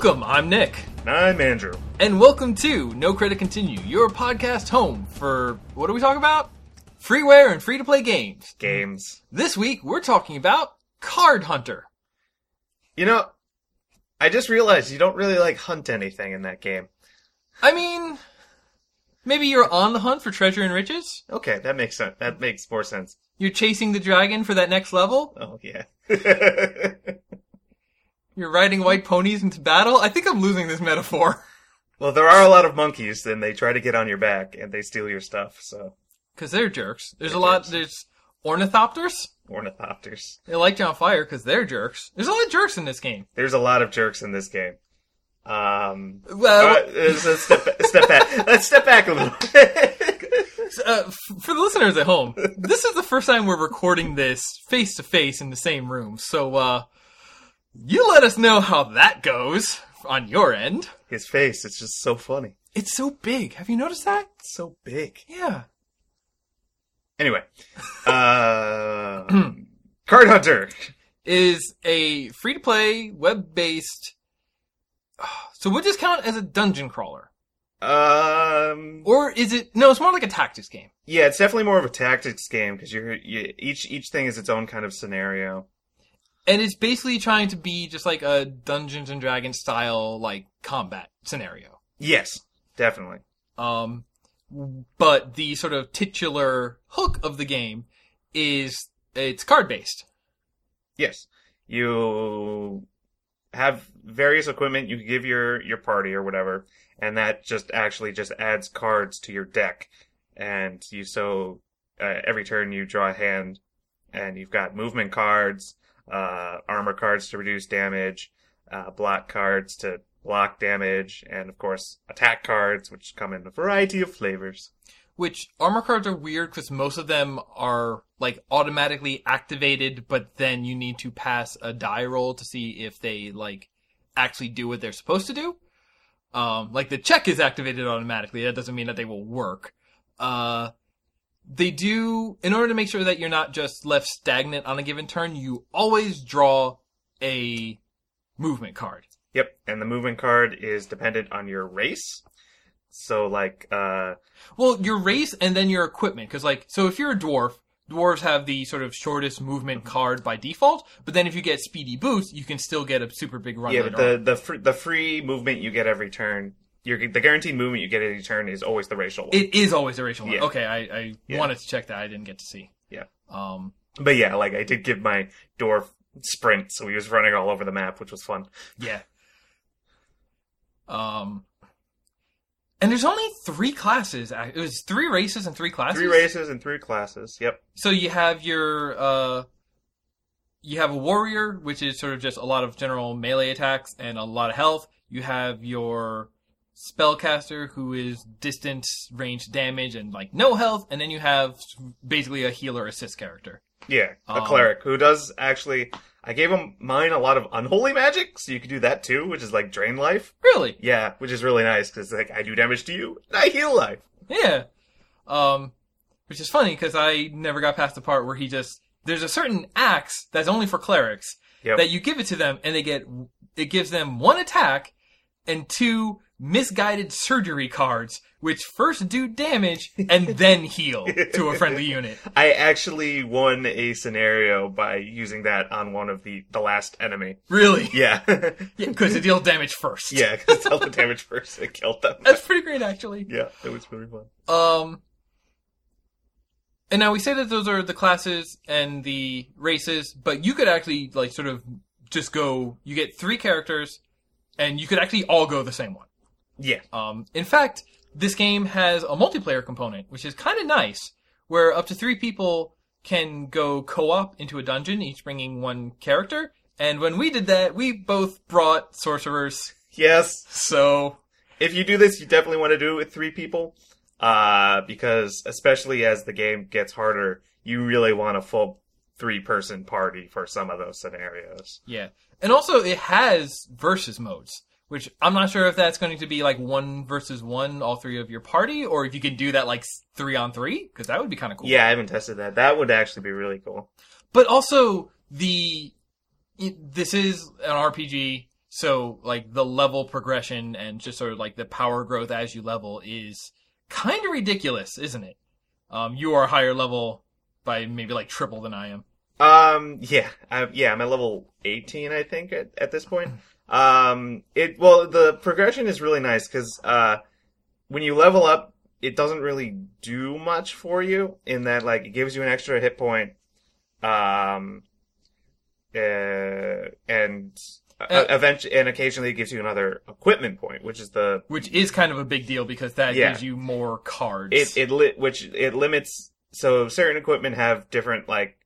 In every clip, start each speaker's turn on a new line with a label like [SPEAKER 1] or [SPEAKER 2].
[SPEAKER 1] Hello, hello, and welcome. I'm Nick.
[SPEAKER 2] I'm Andrew.
[SPEAKER 1] And welcome to No Credit Continue, your podcast home for what do we talk about? Freeware and free to play games.
[SPEAKER 2] Games.
[SPEAKER 1] This week we're talking about Card Hunter.
[SPEAKER 2] You know, I just realized you don't really like hunt anything in that game.
[SPEAKER 1] I mean, maybe you're on the hunt for treasure and riches?
[SPEAKER 2] Okay, that makes sense. That makes more sense.
[SPEAKER 1] You're chasing the dragon for that next level?
[SPEAKER 2] Oh yeah.
[SPEAKER 1] You're riding white ponies into battle? I think I'm losing this metaphor.
[SPEAKER 2] well, there are a lot of monkeys, and they try to get on your back and they steal your stuff. So
[SPEAKER 1] Because they're jerks. There's
[SPEAKER 2] They're
[SPEAKER 1] a lot,
[SPEAKER 2] jerks.
[SPEAKER 1] there's ornithopters.
[SPEAKER 2] ornithopters.
[SPEAKER 1] They light you on fire because they're jerks. There's a lot of jerks in this game.
[SPEAKER 2] There's a lot of jerks in this game. Um,
[SPEAKER 1] Well,
[SPEAKER 2] uh, let's let's step, step back. Let's step back a little.
[SPEAKER 1] uh, for the listeners at home, this is the first time we're recording this face to face in the same room. So, uh, you let us know how that goes on your end.
[SPEAKER 2] His face, it's just so funny.
[SPEAKER 1] It's so big. Have you noticed that?
[SPEAKER 2] It's so big.
[SPEAKER 1] Yeah.
[SPEAKER 2] Anyway, uh, Card Hunter.
[SPEAKER 1] Is a free to play, web based. So would this count as a dungeon crawler?
[SPEAKER 2] Um,
[SPEAKER 1] Or is it, no, it's more like a tactics game.
[SPEAKER 2] Yeah, it's definitely more of a tactics game because you're you, each each thing is its own kind of scenario.
[SPEAKER 1] And it's basically trying to be just like a Dungeons and Dragons style, like, combat scenario.
[SPEAKER 2] Yes, definitely.
[SPEAKER 1] Um, but the sort of titular hook of the game is it's card based.
[SPEAKER 2] Yes, you have various equipment you give your your party or whatever, and that just actually just adds cards to your deck, and you so uh, every turn you draw a hand, and you've got movement cards, uh, armor cards to reduce damage, uh, block cards to block damage, and of course attack cards, which come in a variety of flavors.
[SPEAKER 1] Which armor cards are weird because most of them are like automatically activated, but then you need to pass a die roll to see if they like actually do what they're supposed to do. Um, like the check is activated automatically. That doesn't mean that they will work. Uh, they do, in order to make sure that you're not just left stagnant on a given turn, you always draw a movement card.
[SPEAKER 2] Yep, and the movement card is dependent on your race. So like uh
[SPEAKER 1] Well, your race and then your equipment, because like, so if you're a dwarf, dwarves have the sort of shortest movement card by default. But then if you get speedy boots, you can still get a super big run.
[SPEAKER 2] yeah, but the
[SPEAKER 1] on.
[SPEAKER 2] the the free movement you get every turn, your the guaranteed movement you get every turn is always the racial one.
[SPEAKER 1] it is always the racial one.
[SPEAKER 2] Yeah.
[SPEAKER 1] Okay, I, I
[SPEAKER 2] Yeah.
[SPEAKER 1] wanted to check that. I didn't get to see.
[SPEAKER 2] Yeah.
[SPEAKER 1] Um,
[SPEAKER 2] but yeah, like I did give my dwarf sprint, so he was running all over the map, which was fun.
[SPEAKER 1] yeah. Um, and there's only three classes. It was three races and three classes.
[SPEAKER 2] Three races and three classes. Yep.
[SPEAKER 1] So you have your uh you have a warrior, which is sort of just a lot of general melee attacks and a lot of health. You have your spellcaster who is distance range damage and like no health, and then you have basically a healer assist character.
[SPEAKER 2] Yeah, a
[SPEAKER 1] Um,
[SPEAKER 2] cleric who does actually. I gave him mine a lot of unholy magic, so you could do that too, which is like drain life.
[SPEAKER 1] Really?
[SPEAKER 2] Yeah, which is really nice because like I do damage to you, and I heal life.
[SPEAKER 1] Yeah. Um which is funny because I never got past the part where he just there's a certain axe that's only for clerics
[SPEAKER 2] Yep.
[SPEAKER 1] that you give it to them and they get it gives them one attack and two misguided surgery cards which first do damage and then heal to a friendly unit.
[SPEAKER 2] I actually won a scenario by using that on one of the the last enemy.
[SPEAKER 1] Really?
[SPEAKER 2] Yeah,
[SPEAKER 1] Yeah, because it deals damage first.
[SPEAKER 2] yeah, because dealt the damage first and killed them.
[SPEAKER 1] That's pretty great actually.
[SPEAKER 2] Yeah, it was really fun.
[SPEAKER 1] Um and now we say that those are the classes and the races, but you could actually like sort of just go you get three characters and you could actually all go the same one.
[SPEAKER 2] Yeah,
[SPEAKER 1] Um, in fact, this game has a multiplayer component, which is kind of nice, where up to three people can go co-op into a dungeon, each bringing one character. And when we did that, we both brought sorcerers.
[SPEAKER 2] yes.
[SPEAKER 1] So,
[SPEAKER 2] If you do this, you definitely want to do it with three people, uh, because especially as the game gets harder, you really want a full three-person party for some of those scenarios.
[SPEAKER 1] yeah. And also, it has versus modes, which I'm not sure if that's going to be like one versus one, all three of your party, or if you can do that like three on three, because that would be kind of cool.
[SPEAKER 2] Yeah, I haven't tested that. That would actually be really cool.
[SPEAKER 1] but also the this is an RPG. So like the level progression and just sort of like the power growth as you level is kind of ridiculous, isn't it? Um, you are higher level by maybe like triple than I am.
[SPEAKER 2] Um, yeah, I, yeah, I'm at level 18, I think, at, at this point. Um, it, well, the progression is really nice because, uh, when you level up, it doesn't really do much for you in that, like, it gives you an extra hit point, um, uh, and, uh,
[SPEAKER 1] Uh,
[SPEAKER 2] eventually, and occasionally it gives you another equipment point, which is the,
[SPEAKER 1] Which is kind of a big deal because that
[SPEAKER 2] Yeah.
[SPEAKER 1] gives you more cards.
[SPEAKER 2] it it li- which it limits so certain equipment have different like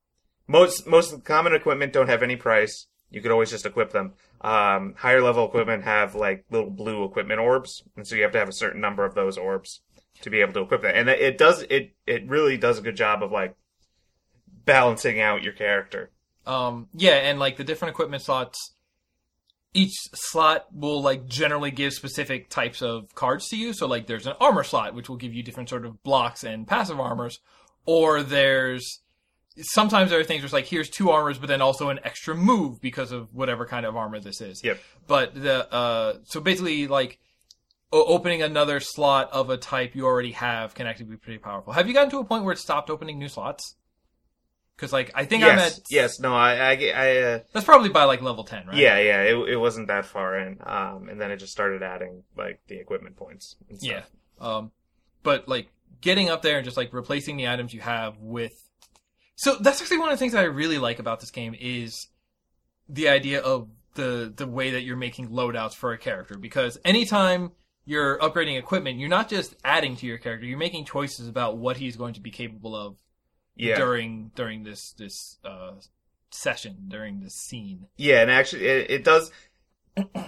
[SPEAKER 2] most most common equipment don't have any price you could always just equip them um higher level equipment have like little blue equipment orbs and so you have to have a certain number of those orbs to be able to equip that and it does it it really does a good job of like balancing out your character
[SPEAKER 1] Um, yeah, and like the different equipment slots, each slot will like generally give specific types of cards to you. So like there's an armor slot, which will give you different sort of blocks and passive armors, or there's sometimes there are things where it's like here's two armors, but then also an extra move because of whatever kind of armor this is.
[SPEAKER 2] Yep.
[SPEAKER 1] But the uh, so basically like. o- Opening another slot of a type you already have can actually be pretty powerful. Have you gotten to a point where it stopped opening new slots? Because like I think I'm
[SPEAKER 2] yes
[SPEAKER 1] at
[SPEAKER 2] yes no i i, I uh,
[SPEAKER 1] that's probably by like level ten, right?
[SPEAKER 2] yeah yeah it, it wasn't that far in um and then it just started adding like the equipment points and stuff.
[SPEAKER 1] Yeah. Um, but like getting up there and just like replacing the items you have with. So that's actually one of the things that I really like about this game is the idea of the the way that you're making loadouts for a character because anytime you're upgrading equipment, you're not just adding to your character, you're making choices about what he's going to be capable of
[SPEAKER 2] yeah
[SPEAKER 1] during during this this uh, session during this scene.
[SPEAKER 2] Yeah, and actually, it, it does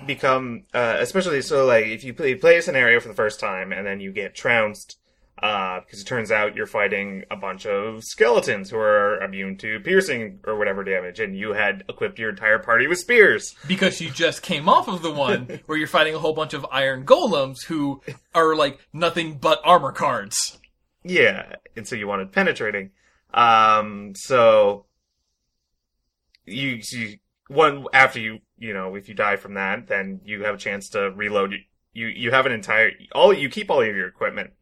[SPEAKER 2] become, uh, especially so, like if you play, play a scenario for the first time and then you get trounced, uh, because it turns out you're fighting a bunch of skeletons who are immune to piercing or whatever damage, and you had equipped your entire party with spears.
[SPEAKER 1] because you just came off of the one where you're fighting a whole bunch of iron golems who are like nothing but armor cards.
[SPEAKER 2] Yeah, and so you wanted penetrating. Um, so you, you one after you you know if you die from that, then you have a chance to reload. You you, you have an entire all you keep all of your equipment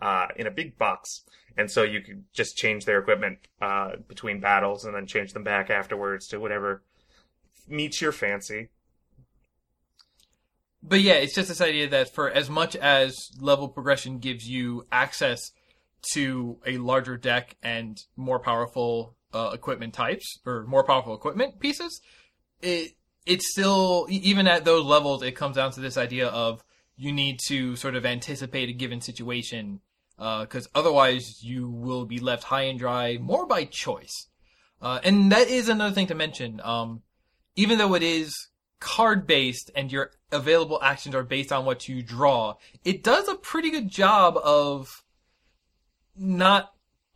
[SPEAKER 2] uh, in a big box, and so you could just change their equipment uh, between battles and then change them back afterwards to whatever meets your fancy.
[SPEAKER 1] But yeah, it's just this idea that for as much as level progression gives you access to a larger deck and more powerful uh, equipment types or more powerful equipment pieces, it it's still even at those levels it comes down to this idea of you need to sort of anticipate a given situation because otherwise you will be left high and dry more by choice. Uh, and that is another thing to mention. Um, even though it is card based and your available actions are based on what you draw, it does a pretty good job of not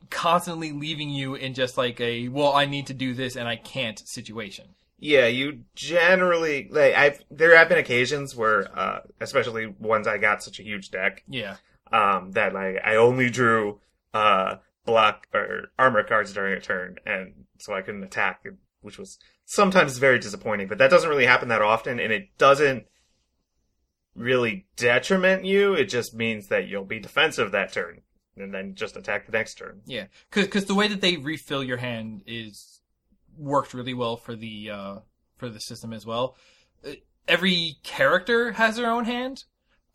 [SPEAKER 1] constantly leaving you in just like a well I need to do this and I can't situation.
[SPEAKER 2] Yeah, you generally like I've there have been occasions where uh especially ones I got such a huge deck
[SPEAKER 1] Yeah.
[SPEAKER 2] Um that like I only drew uh block or armor cards during a turn and so I couldn't attack which was sometimes very disappointing but that doesn't really happen that often and it doesn't really detriment you it just means that you'll be defensive that turn and then just attack the next turn
[SPEAKER 1] Yeah. Cuz the way that they refill your hand is worked really well for the uh for the system as well. Uh, Every character has their own hand.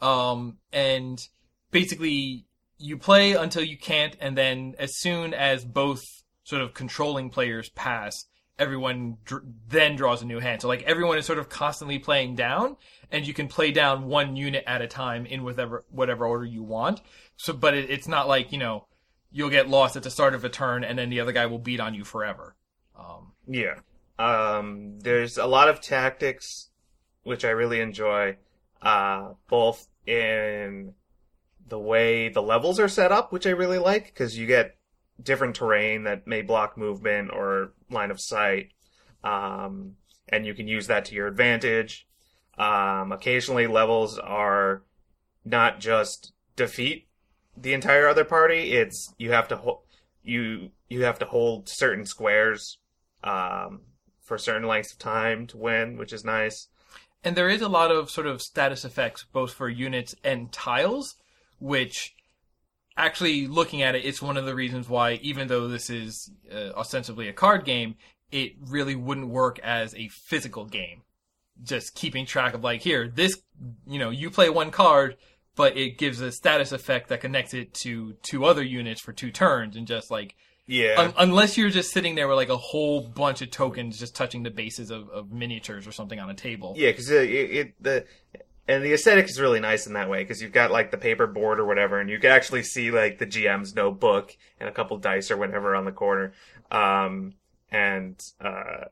[SPEAKER 1] Um and basically you play until you can't and then as soon as both sort of controlling players pass everyone dr- then draws a new hand. So like everyone is sort of constantly playing down and you can play down one unit at a time in whatever whatever order you want. So but it, it's not like you know you'll get lost at the start of a turn and then the other guy will beat on you forever. Um
[SPEAKER 2] Yeah. Um, there's a lot of tactics which I really enjoy, uh, both in the way the levels are set up, which I really like, because you get different terrain that may block movement or line of sight, um, and you can use that to your advantage. Um, occasionally, levels are not just defeat the entire other party; it's you have to hold you you have to hold certain squares um, for certain lengths of time to win, which is nice.
[SPEAKER 1] And there is a lot of sort of status effects both for units and tiles, which actually looking at it, it's one of the reasons why, even though this is uh, ostensibly a card game, it really wouldn't work as a physical game. Just keeping track of like, here, this, you know, you play one card, but it gives a status effect that connects it to two other units for two turns, and just like,
[SPEAKER 2] Yeah.
[SPEAKER 1] un- unless you're just sitting there with like a whole bunch of tokens just touching the bases of, of miniatures or something on a table.
[SPEAKER 2] Yeah, because it, it the and the aesthetic is really nice in that way because you've got like the paper board or whatever, and you can actually see like the GM's notebook and a couple dice or whatever on the corner, um, and uh,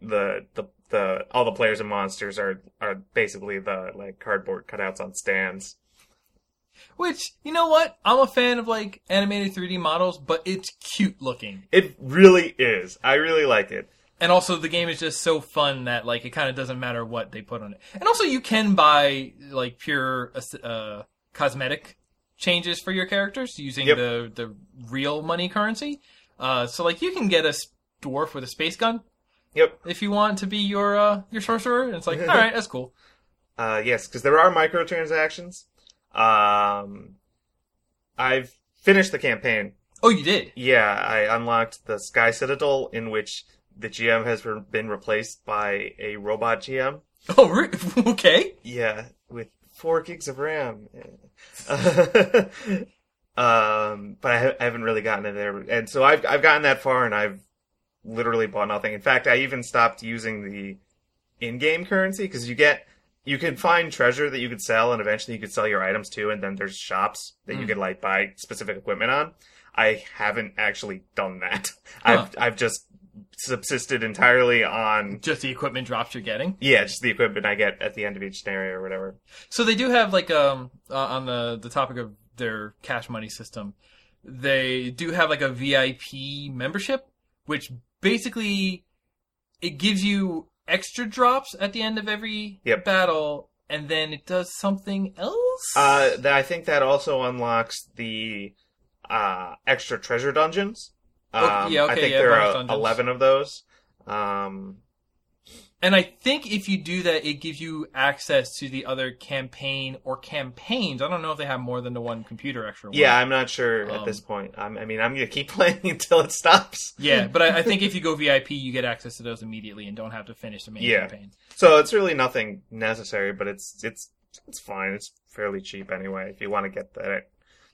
[SPEAKER 2] the the the all the players and monsters are are basically the like cardboard cutouts on stands.
[SPEAKER 1] Which, you know what? I'm a fan of like animated 3D models, but it's cute looking.
[SPEAKER 2] It really is. I really like it.
[SPEAKER 1] And also the game is just so fun that like it kind of doesn't matter what they put on it. And also you can buy like pure uh, cosmetic changes for your characters using
[SPEAKER 2] Yep.
[SPEAKER 1] the the real money currency. Uh, so like you can get a dwarf with a space gun
[SPEAKER 2] Yep.
[SPEAKER 1] if you want to be your uh, your sorcerer. And it's like, all right, that's cool.
[SPEAKER 2] Uh, yes, because there are microtransactions. Um, I've finished the campaign.
[SPEAKER 1] Oh, you did.
[SPEAKER 2] Yeah, I unlocked the Sky Citadel, in which the GM has been replaced by a robot GM.
[SPEAKER 1] Oh, re- okay.
[SPEAKER 2] Yeah, with four gigs of RAM. um, but I, ha- I haven't really gotten it there, and so I've I've gotten that far, and I've literally bought nothing. In fact, I even stopped using the in-game currency because you get you can find treasure that you could sell, and eventually you could sell your items too. And then there's shops that you
[SPEAKER 1] Mm.
[SPEAKER 2] could like buy specific equipment on. I haven't actually done that.
[SPEAKER 1] Huh.
[SPEAKER 2] I've I've just subsisted entirely on
[SPEAKER 1] Just the equipment drops you're getting.
[SPEAKER 2] yeah, just the equipment I get at the end of each scenario or whatever.
[SPEAKER 1] So they do have like um uh, on the the topic of their cash money system, they do have like a VIP membership, which basically it gives you extra drops at the end of every
[SPEAKER 2] Yep.
[SPEAKER 1] battle, and then it does something else.
[SPEAKER 2] Uh, I think that also unlocks the uh, extra treasure dungeons. Um,
[SPEAKER 1] yeah,
[SPEAKER 2] I
[SPEAKER 1] okay,
[SPEAKER 2] think
[SPEAKER 1] yeah,
[SPEAKER 2] there are
[SPEAKER 1] dungeons.
[SPEAKER 2] eleven of those. Um,
[SPEAKER 1] and I think if you do that, it gives you access to the other campaign or campaigns. I don't know if they have more than the one computer extra. one.
[SPEAKER 2] yeah, I'm not sure at
[SPEAKER 1] Um,
[SPEAKER 2] this point. I'm, I mean, I'm gonna keep playing until it stops.
[SPEAKER 1] Yeah, but I, I think if you go VIP, you get access to those immediately and don't have to finish the main
[SPEAKER 2] Yeah.
[SPEAKER 1] campaign.
[SPEAKER 2] So it's really nothing necessary, but it's it's it's fine. It's fairly cheap anyway. If you want to get that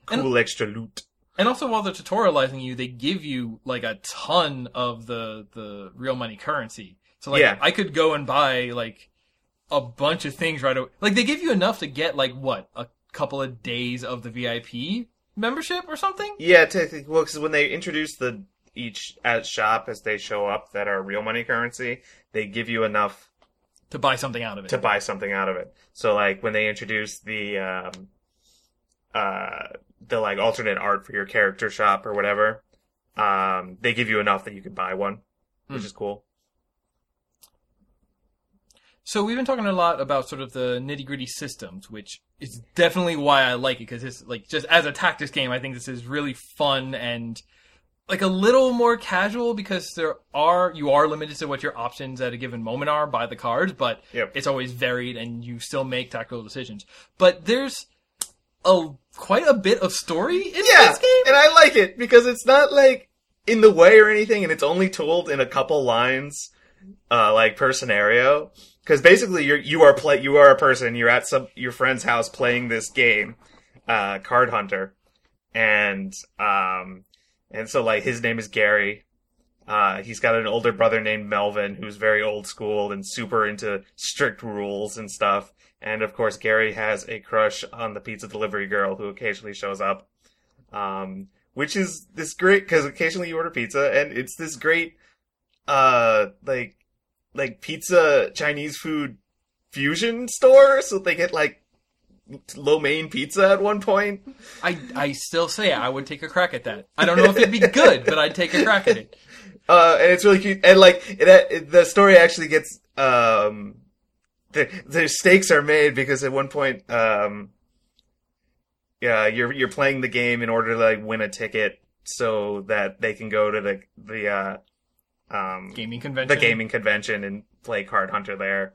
[SPEAKER 2] cool extra loot.
[SPEAKER 1] And also, while they're tutorializing you, they give you like a ton of the the real money currency. So like,
[SPEAKER 2] Yeah.
[SPEAKER 1] I could go and buy like a bunch of things right away. Like they give you enough to get like what a couple of days of the VIP membership or something.
[SPEAKER 2] Yeah, technically, well, because when they introduce the each at shop as they show up that are real money currency, they give you enough
[SPEAKER 1] To buy something out of it.
[SPEAKER 2] to buy something out of it. So like when they introduce the um uh the like alternate art for your character shop or whatever, um they give you enough that you can buy one, which
[SPEAKER 1] Hmm.
[SPEAKER 2] is cool.
[SPEAKER 1] So we've been talking a lot about sort of the nitty gritty systems, which is definitely why I like it because it's like just as a tactics game, I think this is really fun and like a little more casual because there are you are limited to what your options at a given moment are by the cards, but
[SPEAKER 2] Yep.
[SPEAKER 1] it's always varied and you still make tactical decisions. But there's a quite a bit of story in
[SPEAKER 2] Yeah,
[SPEAKER 1] this game.
[SPEAKER 2] and I like it because it's not like in the way or anything, and it's only told in a couple lines, uh, like per scenario. Because basically, you're you are play you are a person. You're at some your friend's house playing this game, uh, Card Hunter, and um, and so like his name is Gary. Uh, he's got an older brother named Melvin who's very old school and super into strict rules and stuff. And of course, Gary has a crush on the pizza delivery girl who occasionally shows up. Um, which is this great because occasionally you order pizza and it's this great, uh, like, like pizza Chinese food fusion store. So they get like lo mein pizza at one point.
[SPEAKER 1] I I still say I would take a crack at that. I don't know if it'd be good, but I'd take a crack at it.
[SPEAKER 2] Uh, and it's really cute. And like, it, it, the story actually gets, um, the, the stakes are made because at one point, um, yeah, you're, you're playing the game in order to like win a ticket so that they can go to the, the, uh, um,
[SPEAKER 1] Gaming convention.
[SPEAKER 2] the gaming convention and play Card Hunter there.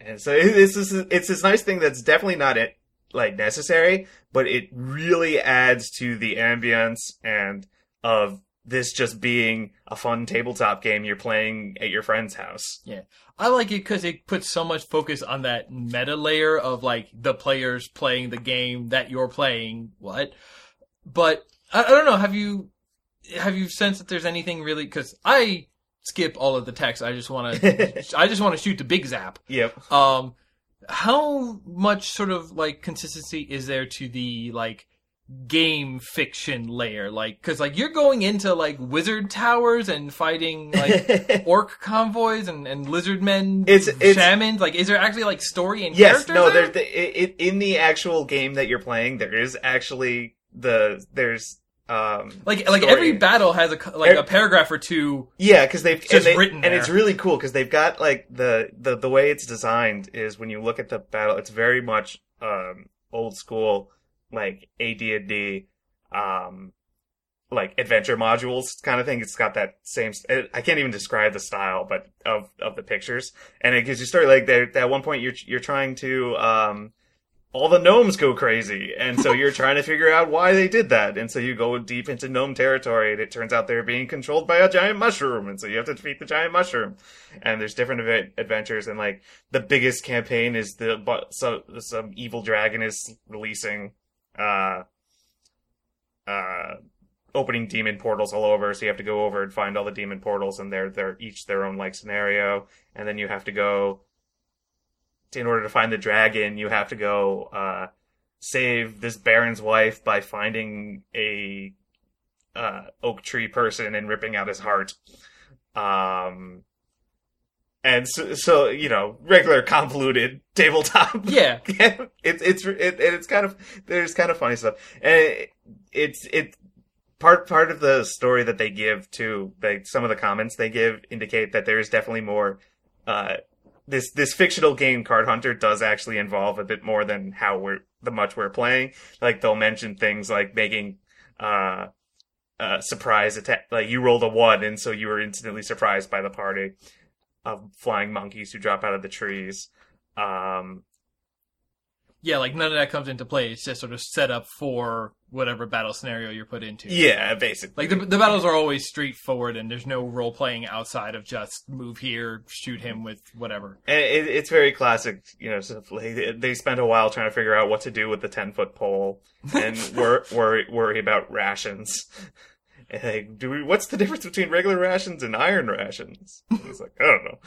[SPEAKER 2] And so it's this it's this nice thing that's definitely not it like necessary, but it really adds to the ambience and of this just being a fun tabletop game you're playing at your friend's house.
[SPEAKER 1] I like it because it puts so much focus on that meta layer of like the players playing the game that you're playing. What? But I, I don't know. Have you have you sensed that there's anything really? Because I skip all of the text. I just want to. I just want to shoot the big zap.
[SPEAKER 2] Yep.
[SPEAKER 1] Um, how much sort of like consistency is there to the like game fiction layer? Like, because like you're going into like wizard towers and fighting like orc convoys and, and lizard men,
[SPEAKER 2] It's- it's-
[SPEAKER 1] shamans. Like, is there actually like story and
[SPEAKER 2] yes, no,
[SPEAKER 1] there?
[SPEAKER 2] there's the, it, it, in the actual game that you're playing, there is actually the there's um
[SPEAKER 1] like like
[SPEAKER 2] story.
[SPEAKER 1] every battle has a like a paragraph or two.
[SPEAKER 2] Yeah, because they've
[SPEAKER 1] just
[SPEAKER 2] and, they-
[SPEAKER 1] written
[SPEAKER 2] and it's really cool because they've got like the, the the way it's designed is when you look at the battle, it's very much um old school like AD and D um like adventure modules kind of thing. It's got that same. it- I can't even describe the style, but of of the pictures, and it gives you story like that At one point, you're you're trying to um all the gnomes go crazy, and so you're trying to figure out why they did that, and so you go deep into gnome territory, and it turns out they're being controlled by a giant mushroom, and so you have to defeat the giant mushroom, and there's different adventures, and like the biggest campaign is the but so some evil dragon is releasing uh uh opening demon portals all over. So you have to go over and find all the demon portals and they're they're each their own like scenario. And then you have to go in order to find the dragon you have to go uh save this baron's wife by finding a uh oak tree person and ripping out his heart. Um and so, so you know regular convoluted tabletop.
[SPEAKER 1] Yeah,
[SPEAKER 2] it's it's it, and it's kind of there's kind of funny stuff. And it, it's it part part of the story that they give to like some of the comments they give indicate that there is definitely more uh this this fictional game card hunter does actually involve a bit more than how we're the much we're playing. Like they'll mention things like making uh uh surprise attack like you rolled a one and so you were instantly surprised by the party of flying monkeys who drop out of the trees um
[SPEAKER 1] yeah. Like none of that comes into play. It's just sort of set up for whatever battle scenario you're put into.
[SPEAKER 2] Yeah, basically.
[SPEAKER 1] Like the, the battles are always straightforward, and there's no role playing outside of just move here, shoot him with whatever.
[SPEAKER 2] And it, it's very classic, you know. Sort of like they spent a while trying to figure out what to do with the ten foot pole, and wor- worry worry about rations. And like, do we? What's the difference between regular rations and iron rations? And It's like I don't know.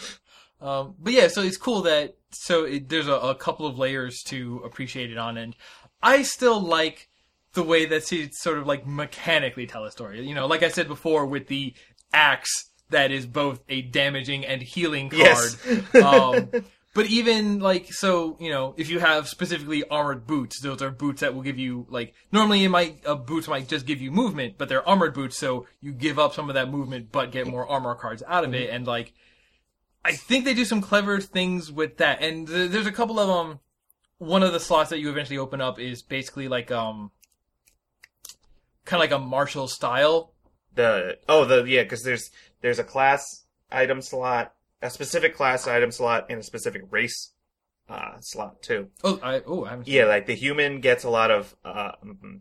[SPEAKER 1] Um, but yeah, so it's cool that so it, there's a, a couple of layers to appreciate it on, and I still like the way that she sort of like mechanically tell a story. You know, like I said before, with the axe that is both a damaging and healing card.
[SPEAKER 2] Yes.
[SPEAKER 1] um, but even like so, you know, if you have specifically armored boots, those are boots that will give you like normally it might uh, boots might just give you movement, but they're armored boots, so you give up some of that movement but get more armor cards out of it, and like I think they do some clever things with that, and th- there's a couple of them. One of the slots that you eventually open up is basically like um, kind of like a martial style.
[SPEAKER 2] the oh the yeah because there's there's a class item slot, a specific class item slot, and a specific race uh, slot too.
[SPEAKER 1] Oh, I oh I haven't.
[SPEAKER 2] Yeah, like the human gets a lot of. Uh, mm,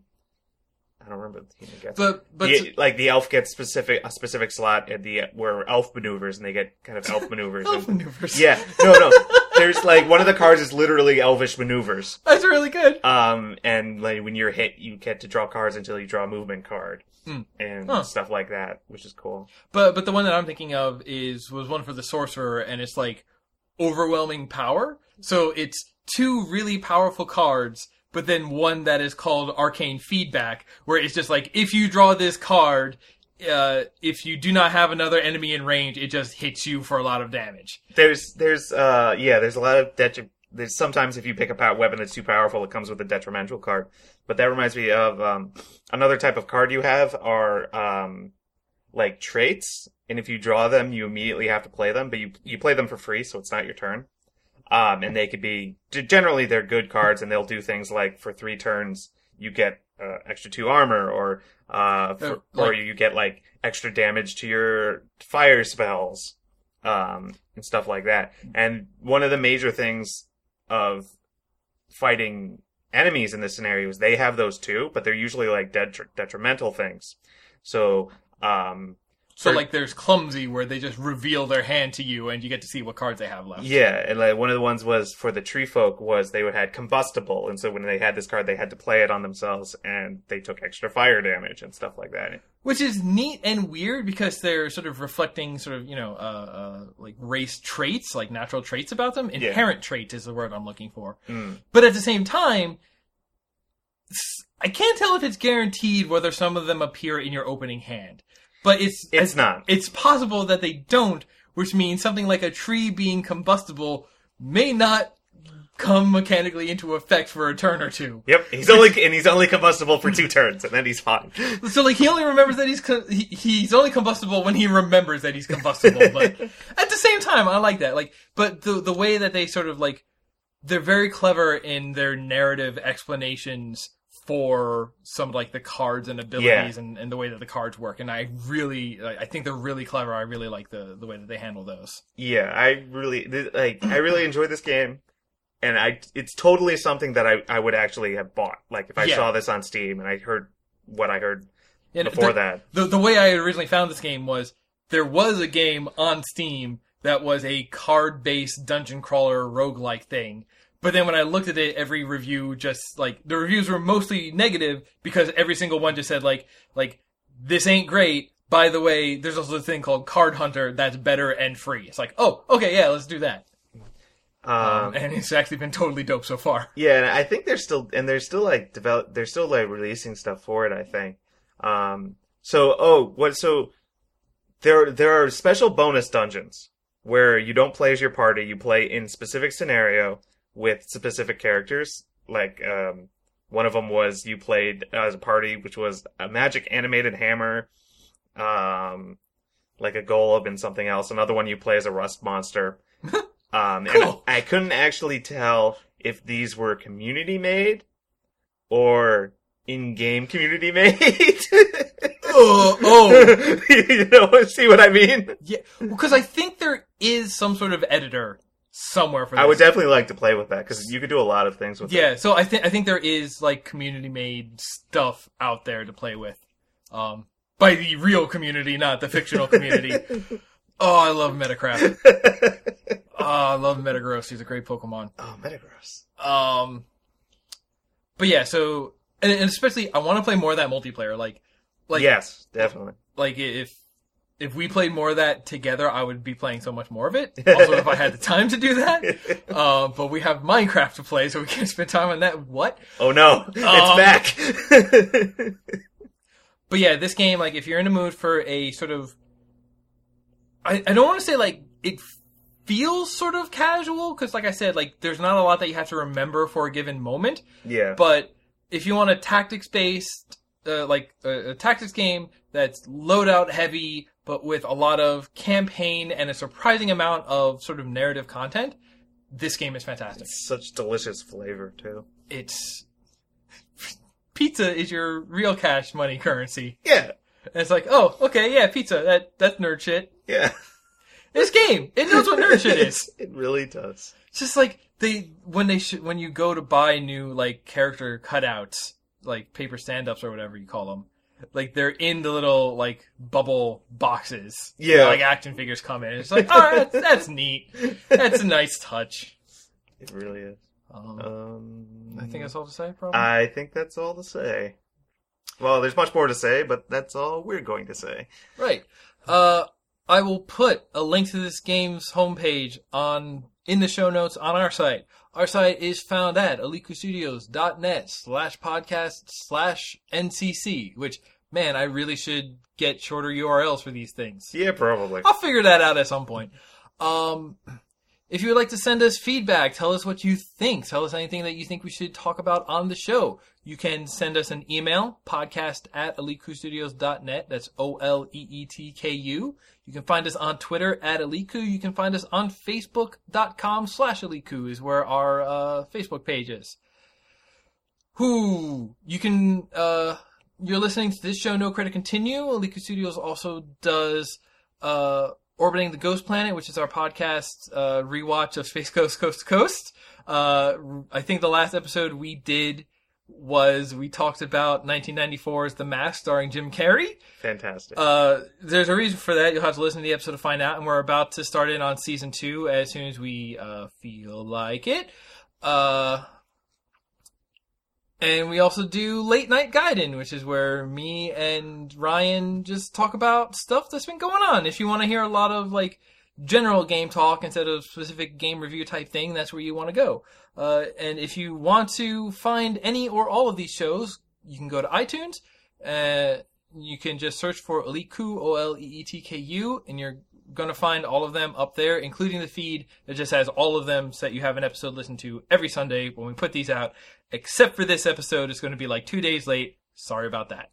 [SPEAKER 2] I don't remember the human gets.
[SPEAKER 1] But but
[SPEAKER 2] the, like the elf gets specific a specific slot at the where elf maneuvers and they get kind of elf maneuvers.
[SPEAKER 1] elf
[SPEAKER 2] and-
[SPEAKER 1] maneuvers.
[SPEAKER 2] yeah, no, no. There's like one of the cards is literally elvish maneuvers.
[SPEAKER 1] that's really good.
[SPEAKER 2] Um, and like when you're hit, you get to draw cards until you draw a movement card
[SPEAKER 1] Hmm.
[SPEAKER 2] and
[SPEAKER 1] Huh.
[SPEAKER 2] stuff like that, which is cool.
[SPEAKER 1] But but the one that I'm thinking of is was one for the sorcerer, and it's like overwhelming power. So it's two really powerful cards, but then one that is called arcane feedback, where it's just like if you draw this card, uh, if you do not have another enemy in range, it just hits you for a lot of damage.
[SPEAKER 2] There's there's uh yeah there's a lot of detri- there's sometimes if you pick a pow- weapon that's too powerful it comes with a detrimental card. But that reminds me of um another type of card you have are um like traits and if you draw them you immediately have to play them but you you play them for free so it's not your turn. Um and they could be generally they're good cards and they'll do things like for 3 turns you get uh, extra 2 armor or uh for,
[SPEAKER 1] Uh,
[SPEAKER 2] or
[SPEAKER 1] like-
[SPEAKER 2] you get like extra damage to your fire spells um, and stuff like that. And one of the major things of fighting enemies in this scenario is they have those too, but they're usually like detri- detrimental things. So, um,
[SPEAKER 1] So
[SPEAKER 2] For-
[SPEAKER 1] like there's clumsy where they just reveal their hand to you and you get to see what cards they have left.
[SPEAKER 2] yeah, and like one of the ones was for the tree folk was they would had combustible, and so when they had this card, they had to play it on themselves, and they took extra fire damage and stuff like that.
[SPEAKER 1] Which is neat and weird because they're sort of reflecting sort of, you know, uh, uh, like race traits, like natural traits about them. Inherent trait is the word I'm looking for.
[SPEAKER 2] Mm.
[SPEAKER 1] But at the same time, I can't tell if it's guaranteed whether some of them appear in your opening hand. But it's
[SPEAKER 2] It's not.
[SPEAKER 1] it's possible that they don't, which means something like a tree being combustible may not come mechanically into effect for a turn or two.
[SPEAKER 2] Yep, he's only and he's only combustible for two turns, and then he's fine.
[SPEAKER 1] So like he only remembers that he's co- he, he's only combustible when he remembers that he's combustible. but at the same time, I like that. Like, but the the way that they sort of like they're very clever in their narrative explanations for some like the cards and abilities and, and the way that the cards work. And I really I I think they're really clever. I really like the the way that they handle those.
[SPEAKER 2] Yeah, I really like. I really enjoyed this game, and I it's totally something that I I would actually have bought. Like if I
[SPEAKER 1] Yeah.
[SPEAKER 2] saw this on Steam and I heard what I heard
[SPEAKER 1] And
[SPEAKER 2] before
[SPEAKER 1] the,
[SPEAKER 2] that.
[SPEAKER 1] the the way I originally found this game was there was a game on Steam that was a card based dungeon crawler roguelike thing. But then when I looked at it, every review just like the reviews were mostly negative because every single one just said like like this ain't great. By the way, there's also a thing called Card Hunter that's better and free. It's like, oh, okay, yeah, let's do that.
[SPEAKER 2] Um,
[SPEAKER 1] Um, and it's actually been totally dope so far.
[SPEAKER 2] yeah, and I think they're still and they're still like develop. They're still like releasing stuff for it. I think. Um. So oh, what? So there there are special bonus dungeons where you don't play as your party. You play in specific scenario with specific characters. Like um, one of them was you played as a party, which was a magic animated hammer, um, like a golem and something else. Another one you play as a rust monster. Um, and
[SPEAKER 1] Cool.
[SPEAKER 2] I couldn't actually tell if these were community made or in-game community made.
[SPEAKER 1] Oh, oh.
[SPEAKER 2] you know, see what I mean?
[SPEAKER 1] Yeah, because I think there is some sort of editor somewhere for this.
[SPEAKER 2] I would definitely like to play with that because you could do a lot of things with it.
[SPEAKER 1] Yeah, so I think I think there is like community made stuff out there to play with, um, by the real community, not the fictional community. oh, I love Metacraft. Oh, I love Metagross. He's a great Pokemon.
[SPEAKER 2] oh, Metagross.
[SPEAKER 1] Um, but yeah, so and, and especially I want to play more of that multiplayer. Like, like
[SPEAKER 2] yes, definitely.
[SPEAKER 1] like if if we played more of that together, I would be playing so much more of it. Also, if I had the time to do that. Uh, but we have Minecraft to play, so we can't spend time on that. What?
[SPEAKER 2] Oh no, it's
[SPEAKER 1] Um,
[SPEAKER 2] back.
[SPEAKER 1] But yeah, this game, like, if you're in a mood for a sort of, I, I don't want to say like it feels sort of casual because, like I said, like there's not a lot that you have to remember for a given moment.
[SPEAKER 2] yeah.
[SPEAKER 1] But if you want a tactics based, uh, like a, a tactics game that's loadout heavy, but with a lot of campaign and a surprising amount of sort of narrative content, this game is fantastic.
[SPEAKER 2] It's such delicious flavor too.
[SPEAKER 1] It's pizza is your real cash money currency.
[SPEAKER 2] Yeah.
[SPEAKER 1] And it's like, oh, okay, yeah, pizza. That that's nerd shit.
[SPEAKER 2] Yeah.
[SPEAKER 1] This game, it knows what nerd shit is.
[SPEAKER 2] It really does.
[SPEAKER 1] It's just like they when they sh- when you go to buy new like character cutouts, like paper stand-ups or whatever you call them. Like they're in the little like bubble boxes.
[SPEAKER 2] Yeah.
[SPEAKER 1] Like action figures come in. It's like, all right, that's, that's neat. That's a nice touch.
[SPEAKER 2] It really is.
[SPEAKER 1] Um,
[SPEAKER 2] Um,
[SPEAKER 1] I think that's all to say. Probably.
[SPEAKER 2] I think that's all to say. Well, there's much more to say, but that's all we're going to say.
[SPEAKER 1] Right. Uh, I will put a link to this game's homepage on in the show notes on our site. Our site is found at oleetkustudios.net slash podcast slash NCC, which, man, I really should get shorter URLs for these things.
[SPEAKER 2] Yeah, probably.
[SPEAKER 1] I'll figure that out at some point. Um, if you would like to send us feedback, tell us what you think, tell us anything that you think we should talk about on the show, you can send us an email, podcast at oleetkustudios.net. That's O-L-E-E-T-K-U. You can find us on Twitter at Oleetku. You can find us on Facebook.com slash Oleetku is where our uh, Facebook page is. Who you can uh you're listening to this show No Credit Continue. Oleetku Studios also does uh Orbiting the Ghost Planet, which is our podcast uh, rewatch of Space Ghost Coast to Coast. Uh, I think the last episode we did was we talked about 1994's The Mask starring Jim Carrey.
[SPEAKER 2] Fantastic.
[SPEAKER 1] Uh, there's a reason for that. You'll have to listen to the episode to find out. And we're about to start in on season two as soon as we uh, feel like it. Uh, and we also do late night guiding, which is where me and Ryan just talk about stuff that's been going on. If you want to hear a lot of like general game talk instead of specific game review type thing, that's where you want to go. Uh, and if you want to find any or all of these shows, you can go to iTunes. Uh, you can just search for Oleetku, O L E E T K U, and you're going to find all of them up there, including the feed that just has all of them so that you have an episode listened to every Sunday when we put these out. Except for this episode, it's going to be like two days late. Sorry about that.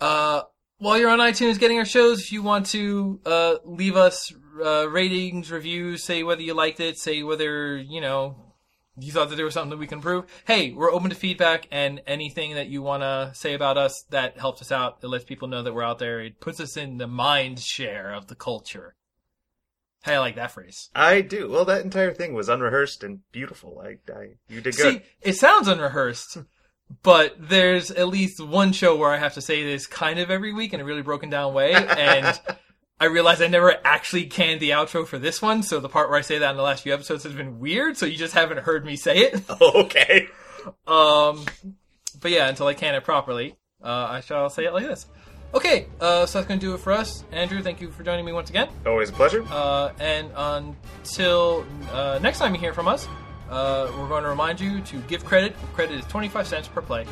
[SPEAKER 1] Uh, while you're on iTunes getting our shows, if you want to uh, leave us uh, ratings, reviews, say whether you liked it, say whether you know you thought that there was something that we can improve. Hey, we're open to feedback and anything that you want to say about us that helps us out. It lets people know that we're out there. It puts us in the mind share of the culture. Hey, I like that phrase.
[SPEAKER 2] I do. Well, that entire thing was unrehearsed and beautiful. I, I you did good.
[SPEAKER 1] See, it sounds unrehearsed, but there's at least one show where I have to say this kind of every week in a really broken down way, and I realized I never actually canned the outro for this one, so the part where I say that in the last few episodes has been weird, so you just haven't heard me say it.
[SPEAKER 2] okay.
[SPEAKER 1] Um, but yeah, until I can it properly, uh, I shall say it like this. Okay, uh, so that's going to do it for us. Andrew, thank you for joining me once again.
[SPEAKER 2] Always a pleasure.
[SPEAKER 1] Uh, and until uh, next time you hear from us, uh, we're going to remind you to give credit. Credit is 25 cents per play.